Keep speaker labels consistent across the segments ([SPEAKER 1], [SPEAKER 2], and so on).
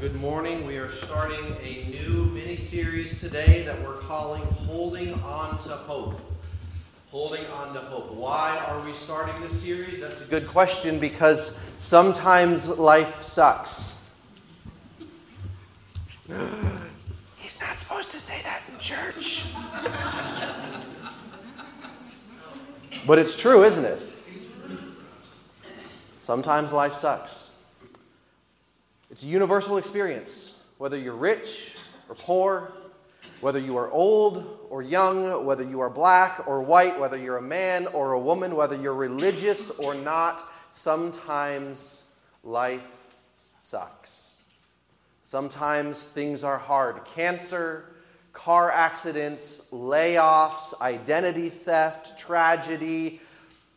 [SPEAKER 1] good morning. We are starting a new mini series today that we're calling Holding On to Hope. Holding On to Hope. Why are we starting this series? That's a good question because sometimes life sucks. He's not supposed to say that in church. but it's true, isn't it? Sometimes life sucks. It's a universal experience, whether you're rich or poor, whether you are old or young, whether you are black or white, whether you're a man or a woman, whether you're religious or not, sometimes life sucks. Sometimes things are hard. Cancer, car accidents, layoffs, identity theft, tragedy,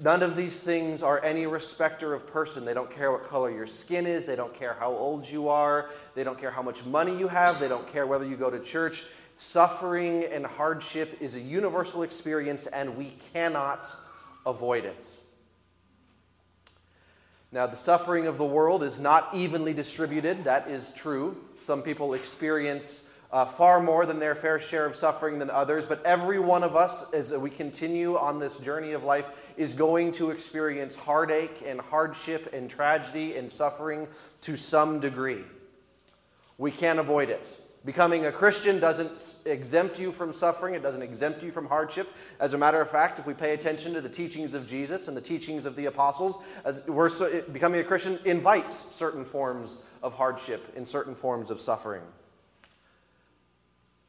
[SPEAKER 1] None of these things are any respecter of person. They don't care what color your skin is. They don't care how old you are. They don't care how much money you have. They don't care whether you go to church. Suffering and hardship is a universal experience, and we cannot avoid it. Now, the suffering of the world is not evenly distributed. That is true. Some people experience uh, far more than their fair share of suffering than others. But every one of us, as we continue on this journey of life, is going to experience heartache and hardship and tragedy and suffering to some degree. We can't avoid it. Becoming a Christian doesn't exempt you from suffering, it doesn't exempt you from hardship. As a matter of fact, if we pay attention to the teachings of Jesus and the teachings of the apostles, as we're so, becoming a Christian invites certain forms of hardship and certain forms of suffering.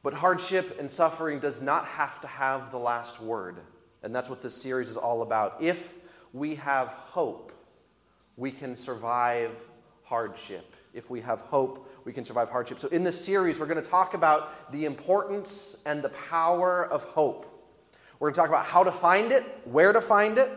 [SPEAKER 1] But hardship and suffering does not have to have the last word. And that's what this series is all about. If we have hope, we can survive hardship. If we have hope, we can survive hardship. So, in this series, we're going to talk about the importance and the power of hope. We're going to talk about how to find it, where to find it,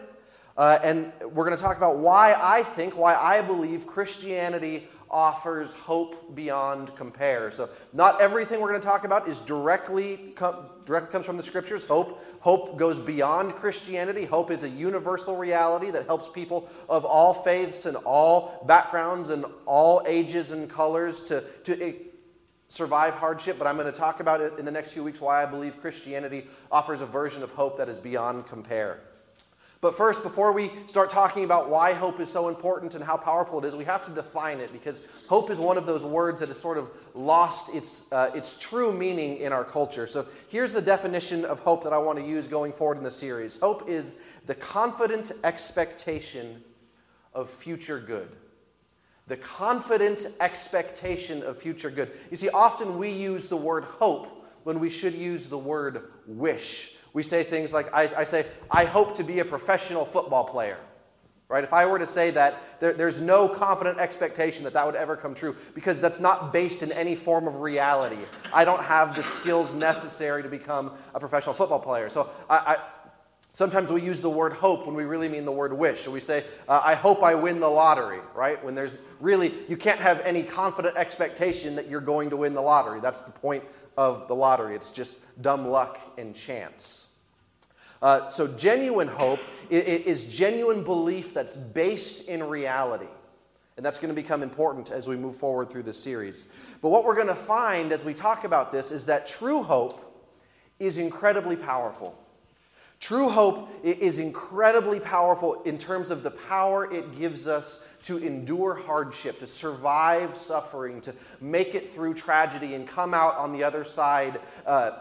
[SPEAKER 1] uh, and we're going to talk about why I think, why I believe Christianity offers hope beyond compare. So, not everything we're going to talk about is directly com- direct comes from the scriptures. Hope hope goes beyond Christianity. Hope is a universal reality that helps people of all faiths and all backgrounds and all ages and colors to to eh, survive hardship. But I'm going to talk about it in the next few weeks why I believe Christianity offers a version of hope that is beyond compare. But first, before we start talking about why hope is so important and how powerful it is, we have to define it because hope is one of those words that has sort of lost its, uh, its true meaning in our culture. So here's the definition of hope that I want to use going forward in the series Hope is the confident expectation of future good. The confident expectation of future good. You see, often we use the word hope when we should use the word wish we say things like, I, I say, I hope to be a professional football player. Right? If I were to say that, there, there's no confident expectation that that would ever come true because that's not based in any form of reality. I don't have the skills necessary to become a professional football player. So I, I Sometimes we use the word hope when we really mean the word wish. So we say, uh, I hope I win the lottery, right? When there's really, you can't have any confident expectation that you're going to win the lottery. That's the point of the lottery. It's just dumb luck and chance. Uh, so, genuine hope is genuine belief that's based in reality. And that's going to become important as we move forward through this series. But what we're going to find as we talk about this is that true hope is incredibly powerful. True hope is incredibly powerful in terms of the power it gives us to endure hardship, to survive suffering, to make it through tragedy and come out on the other side uh,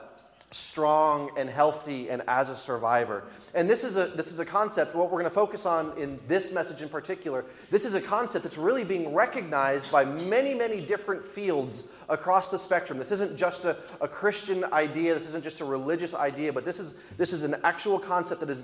[SPEAKER 1] strong and healthy and as a survivor. And this is a, this is a concept, what we're going to focus on in this message in particular, this is a concept that's really being recognized by many, many different fields across the spectrum. This isn't just a, a Christian idea, this isn't just a religious idea, but this is, this is an actual concept that is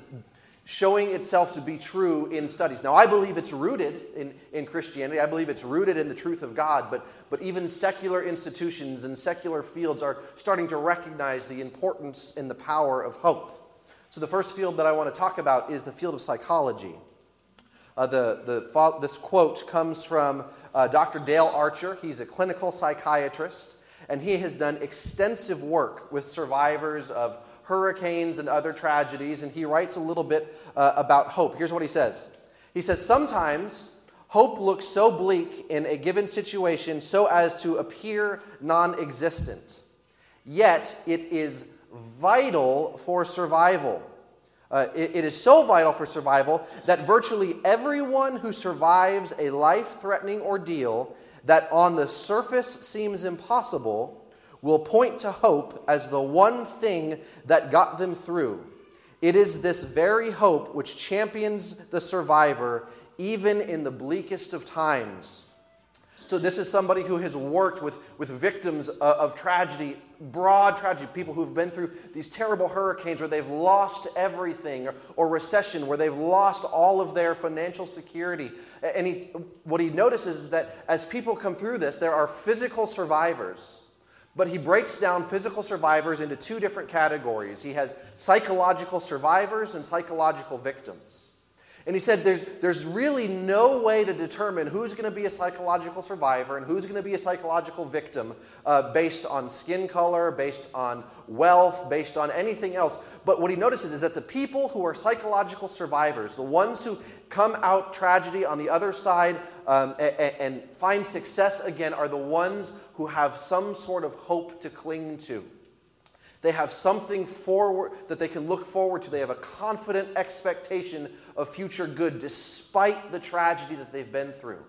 [SPEAKER 1] showing itself to be true in studies. Now, I believe it's rooted in, in Christianity. I believe it's rooted in the truth of God, but, but even secular institutions and secular fields are starting to recognize the importance and the power of hope. So, the first field that I want to talk about is the field of psychology. Uh, the, the, this quote comes from uh, Dr. Dale Archer. He's a clinical psychiatrist, and he has done extensive work with survivors of hurricanes and other tragedies, and he writes a little bit uh, about hope. Here's what he says He says, Sometimes Hope looks so bleak in a given situation so as to appear non existent. Yet it is vital for survival. Uh, it, it is so vital for survival that virtually everyone who survives a life threatening ordeal that on the surface seems impossible will point to hope as the one thing that got them through. It is this very hope which champions the survivor even in the bleakest of times. So, this is somebody who has worked with, with victims of, of tragedy, broad tragedy, people who've been through these terrible hurricanes where they've lost everything, or, or recession where they've lost all of their financial security. And he, what he notices is that as people come through this, there are physical survivors. But he breaks down physical survivors into two different categories. He has psychological survivors and psychological victims. And he said there's, there's really no way to determine who's going to be a psychological survivor and who's going to be a psychological victim uh, based on skin color, based on wealth, based on anything else. But what he notices is that the people who are psychological survivors, the ones who come out tragedy on the other side um, and, and find success again, are the ones who have some sort of hope to cling to. They have something forward that they can look forward to. They have a confident expectation of future good despite the tragedy that they've been through.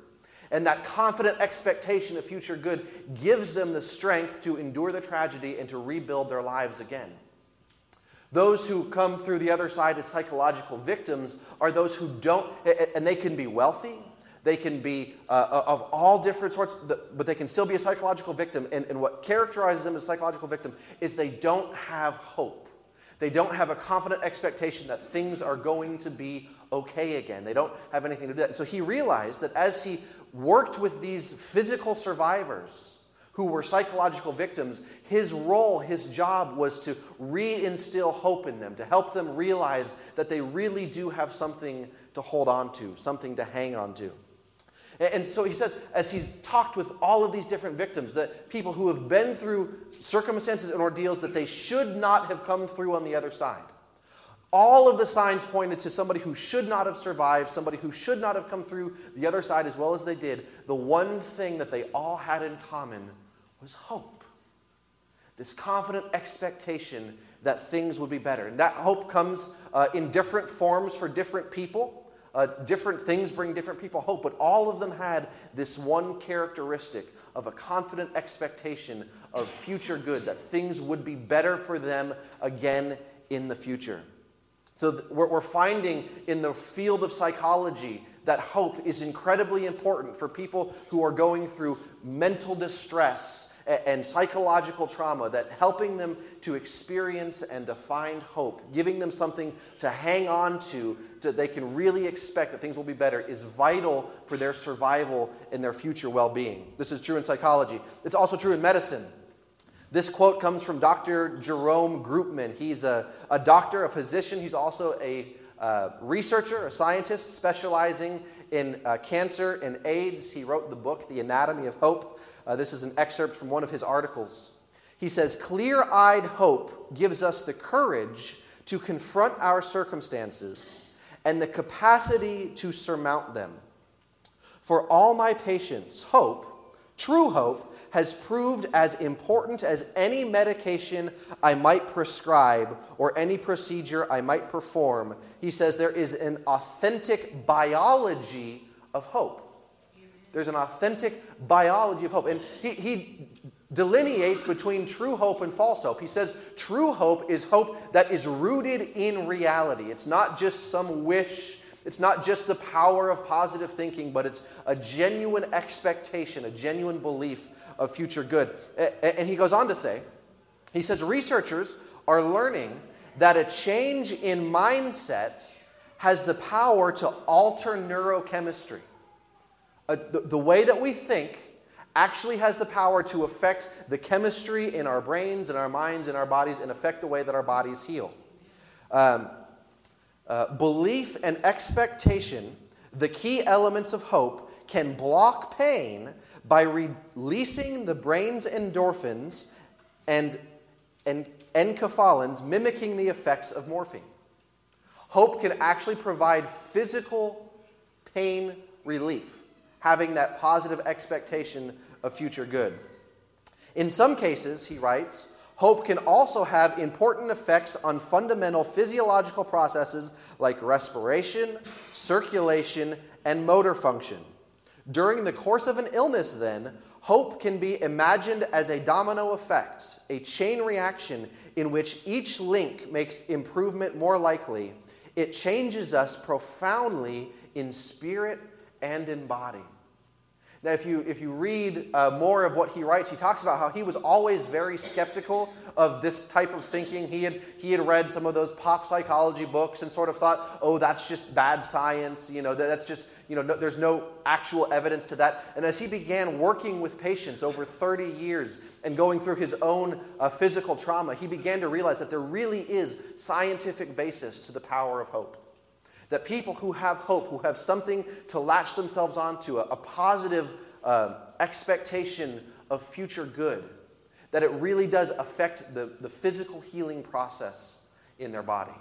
[SPEAKER 1] And that confident expectation of future good gives them the strength to endure the tragedy and to rebuild their lives again. Those who come through the other side as psychological victims are those who don't, and they can be wealthy, they can be uh, of all different sorts, but they can still be a psychological victim. And, and what characterizes them as a psychological victim is they don't have hope. They don't have a confident expectation that things are going to be okay again. They don't have anything to do that. And so he realized that as he worked with these physical survivors who were psychological victims, his role, his job was to reinstill hope in them, to help them realize that they really do have something to hold on to, something to hang on to. And so he says, as he's talked with all of these different victims, that people who have been through circumstances and ordeals that they should not have come through on the other side. All of the signs pointed to somebody who should not have survived, somebody who should not have come through the other side as well as they did. The one thing that they all had in common was hope. This confident expectation that things would be better. And that hope comes uh, in different forms for different people. Uh, different things bring different people hope, but all of them had this one characteristic of a confident expectation of future good, that things would be better for them again in the future. So we're finding in the field of psychology that hope is incredibly important for people who are going through mental distress and psychological trauma, that helping them to experience and to find hope, giving them something to hang on to, that they can really expect that things will be better, is vital for their survival and their future well being. This is true in psychology. It's also true in medicine. This quote comes from Dr. Jerome Groopman. He's a, a doctor, a physician. He's also a uh, researcher, a scientist specializing in uh, cancer and AIDS. He wrote the book, The Anatomy of Hope. Uh, this is an excerpt from one of his articles. He says, Clear eyed hope gives us the courage to confront our circumstances and the capacity to surmount them. For all my patients, hope, true hope, has proved as important as any medication I might prescribe or any procedure I might perform. He says there is an authentic biology of hope. There's an authentic biology of hope. And he, he delineates between true hope and false hope. He says true hope is hope that is rooted in reality. It's not just some wish, it's not just the power of positive thinking, but it's a genuine expectation, a genuine belief of future good. And he goes on to say, he says researchers are learning that a change in mindset has the power to alter neurochemistry uh, the, the way that we think actually has the power to affect the chemistry in our brains and our minds and our bodies and affect the way that our bodies heal. Um, uh, belief and expectation, the key elements of hope, can block pain by releasing the brain's endorphins and, and enkephalins, mimicking the effects of morphine. Hope can actually provide physical pain relief. Having that positive expectation of future good. In some cases, he writes, hope can also have important effects on fundamental physiological processes like respiration, circulation, and motor function. During the course of an illness, then, hope can be imagined as a domino effect, a chain reaction in which each link makes improvement more likely. It changes us profoundly in spirit and in body. Now, if you, if you read uh, more of what he writes, he talks about how he was always very skeptical of this type of thinking. He had, he had read some of those pop psychology books and sort of thought, oh, that's just bad science. You know, that's just, you know, no, there's no actual evidence to that. And as he began working with patients over 30 years and going through his own uh, physical trauma, he began to realize that there really is scientific basis to the power of hope. That people who have hope, who have something to latch themselves onto, a, a positive uh, expectation of future good, that it really does affect the, the physical healing process in their body.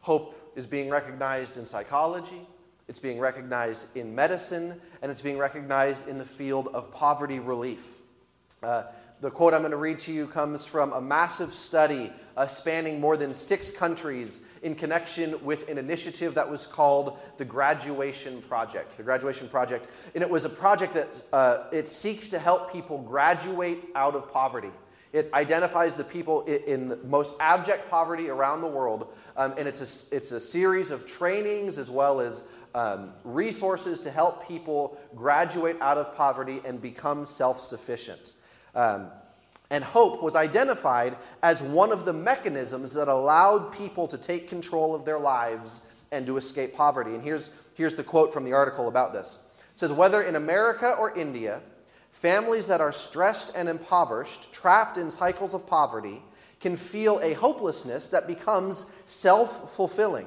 [SPEAKER 1] Hope is being recognized in psychology, it's being recognized in medicine, and it's being recognized in the field of poverty relief. Uh, the quote I'm going to read to you comes from a massive study uh, spanning more than six countries in connection with an initiative that was called the Graduation Project. The Graduation Project, and it was a project that uh, it seeks to help people graduate out of poverty. It identifies the people in the most abject poverty around the world, um, and it's a, it's a series of trainings as well as um, resources to help people graduate out of poverty and become self sufficient. Um, and hope was identified as one of the mechanisms that allowed people to take control of their lives and to escape poverty. And here's, here's the quote from the article about this it says, Whether in America or India, families that are stressed and impoverished, trapped in cycles of poverty, can feel a hopelessness that becomes self fulfilling.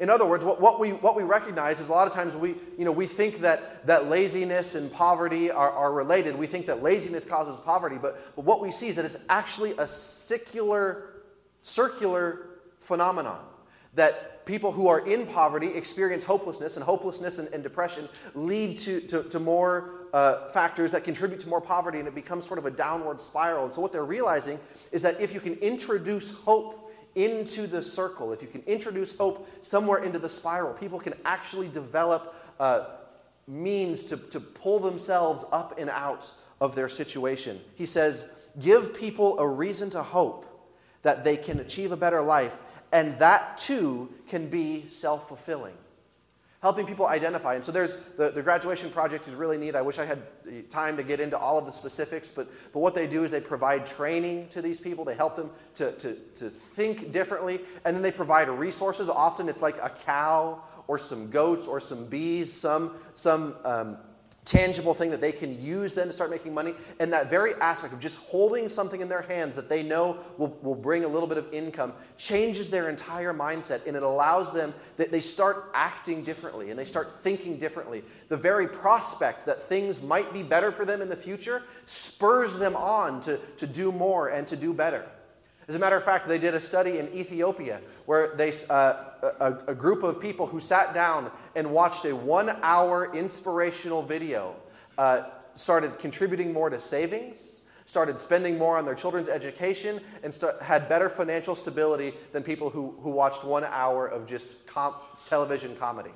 [SPEAKER 1] In other words, what, what, we, what we recognize is a lot of times we, you know, we think that, that laziness and poverty are, are related. We think that laziness causes poverty, but, but what we see is that it's actually a secular, circular phenomenon. That people who are in poverty experience hopelessness, and hopelessness and, and depression lead to, to, to more uh, factors that contribute to more poverty, and it becomes sort of a downward spiral. And so, what they're realizing is that if you can introduce hope into the circle, if you can introduce hope somewhere into the spiral, people can actually develop uh, means to, to pull themselves up and out of their situation. He says, Give people a reason to hope that they can achieve a better life, and that too can be self fulfilling helping people identify. And so there's the, the graduation project is really neat. I wish I had time to get into all of the specifics, but, but what they do is they provide training to these people. They help them to, to, to think differently, and then they provide resources. Often it's like a cow or some goats or some bees, some, some um, tangible thing that they can use then to start making money. And that very aspect of just holding something in their hands that they know will, will bring a little bit of income changes their entire mindset and it allows them that they start acting differently and they start thinking differently. The very prospect that things might be better for them in the future spurs them on to, to do more and to do better. As a matter of fact, they did a study in Ethiopia where they, uh, a, a, group of people who sat down and watched a one hour inspirational video uh, started contributing more to savings, started spending more on their children's education, and had better financial stability than people who, who watched one hour of just television comedy.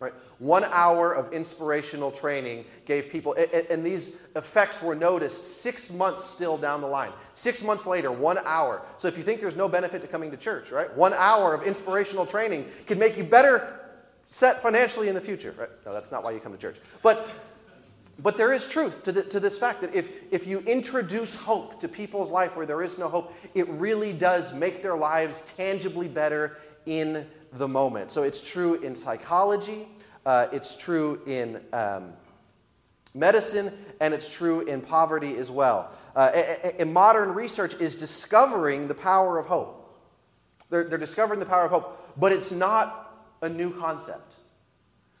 [SPEAKER 1] Right? One hour of inspirational training gave people, and these effects were noticed six months still down the line. Six months later, one hour. So if you think there's no benefit to coming to church, right? One hour of inspirational training can make you better set financially in the future, right? No, that's not why you come to church. But, but there is truth to, the, to this fact that if, if you introduce hope to people's life where there is no hope, it really does make their lives tangibly better in the moment. So it's true in psychology, uh, it's true in um, medicine, and it's true in poverty as well. Uh, modern research is discovering the power of hope. They're, they're discovering the power of hope, but it's not a new concept.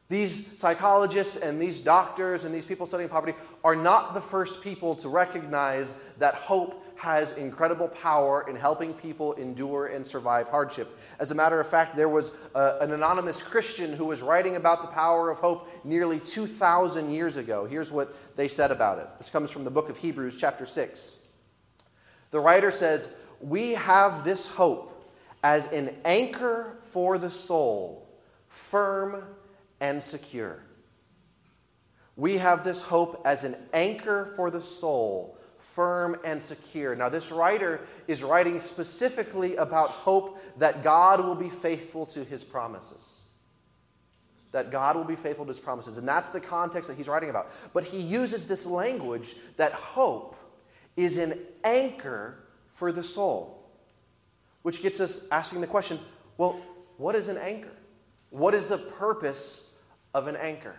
[SPEAKER 1] These psychologists and these doctors and these people studying poverty are not the first people to recognize that hope has incredible power in helping people endure and survive hardship. As a matter of fact, there was a, an anonymous Christian who was writing about the power of hope nearly 2,000 years ago. Here's what they said about it. This comes from the book of Hebrews, chapter 6. The writer says, We have this hope as an anchor for the soul, firm and secure. We have this hope as an anchor for the soul, firm and secure. Now, this writer is writing specifically about hope that God will be faithful to his promises. That God will be faithful to his promises. And that's the context that he's writing about. But he uses this language that hope is an anchor for the soul, which gets us asking the question well, what is an anchor? What is the purpose of an anchor?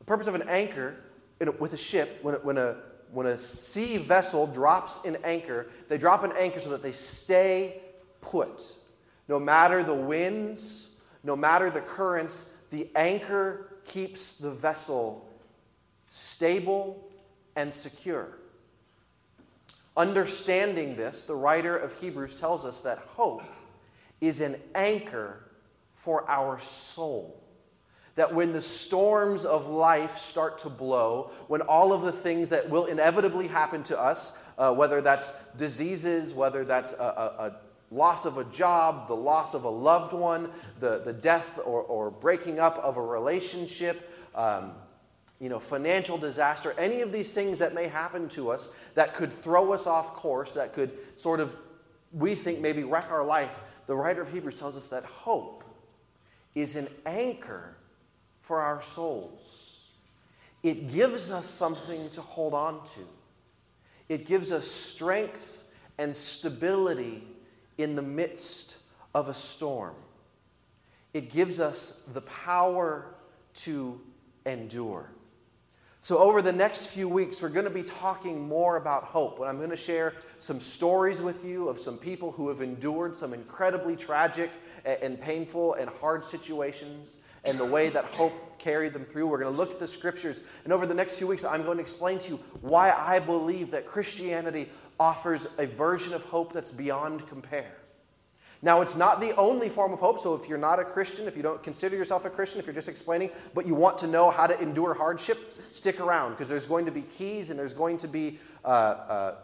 [SPEAKER 1] The purpose of an anchor a, with a ship, when, when a when a sea vessel drops an anchor, they drop an anchor so that they stay put. No matter the winds, no matter the currents, the anchor keeps the vessel stable and secure. Understanding this, the writer of Hebrews tells us that hope is an anchor for our soul that when the storms of life start to blow, when all of the things that will inevitably happen to us, uh, whether that's diseases, whether that's a, a, a, loss of a job, the loss of a loved one, the, the death or, or breaking up of a relationship, um, you know, financial disaster, any of these things that may happen to us that could throw us off course, that could sort of, we think, maybe wreck our life, the writer of Hebrews tells us that hope is an anchor for our souls. It gives us something to hold on to. It gives us strength and stability in the midst of a storm. It gives us the power to endure. So, over the next few weeks, we're going to be talking more about hope. And I'm going to share some stories with you of some people who have endured some incredibly tragic and painful and hard situations and the way that hope carried them through. We're going to look at the scriptures. And over the next few weeks, I'm going to explain to you why I believe that Christianity offers a version of hope that's beyond compare. Now, it's not the only form of hope, so if you're not a Christian, if you don't consider yourself a Christian, if you're just explaining, but you want to know how to endure hardship, stick around because there's going to be keys and there's going to be uh, uh,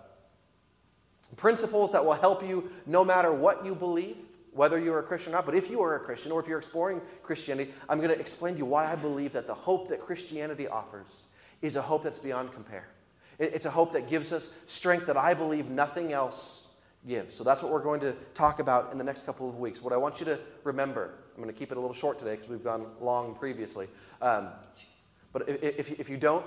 [SPEAKER 1] principles that will help you no matter what you believe whether you're a Christian or not. But if you are a Christian or if you're exploring Christianity, I'm going to explain to you why I believe that the hope that Christianity offers is a hope that's beyond compare. It's a hope that gives us strength that I believe nothing else gives. So that's what we're going to talk about in the next couple of weeks. What I want you to remember, I'm going to keep it a little short today because we've gone long previously. Um, but if, if you don't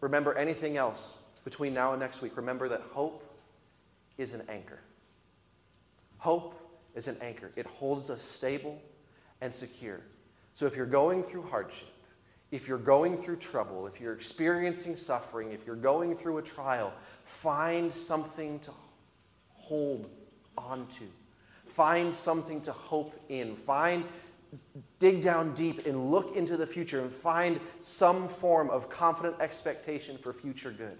[SPEAKER 1] remember anything else between now and next week, remember that hope is an anchor. Hope is an anchor, it holds us stable and secure. So if you're going through hardship, if you're going through trouble, if you're experiencing suffering, if you're going through a trial, find something to hold on to. Find something to hope in. Find, dig down deep and look into the future and find some form of confident expectation for future good.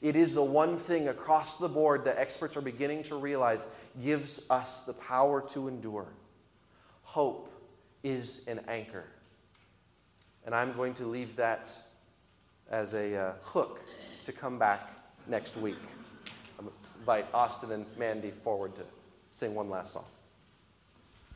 [SPEAKER 1] It is the one thing across the board that experts are beginning to realize gives us the power to endure. Hope is an anchor. And I'm going to leave that as a uh, hook to come back next week. Invite Austin and Mandy forward to sing one last song.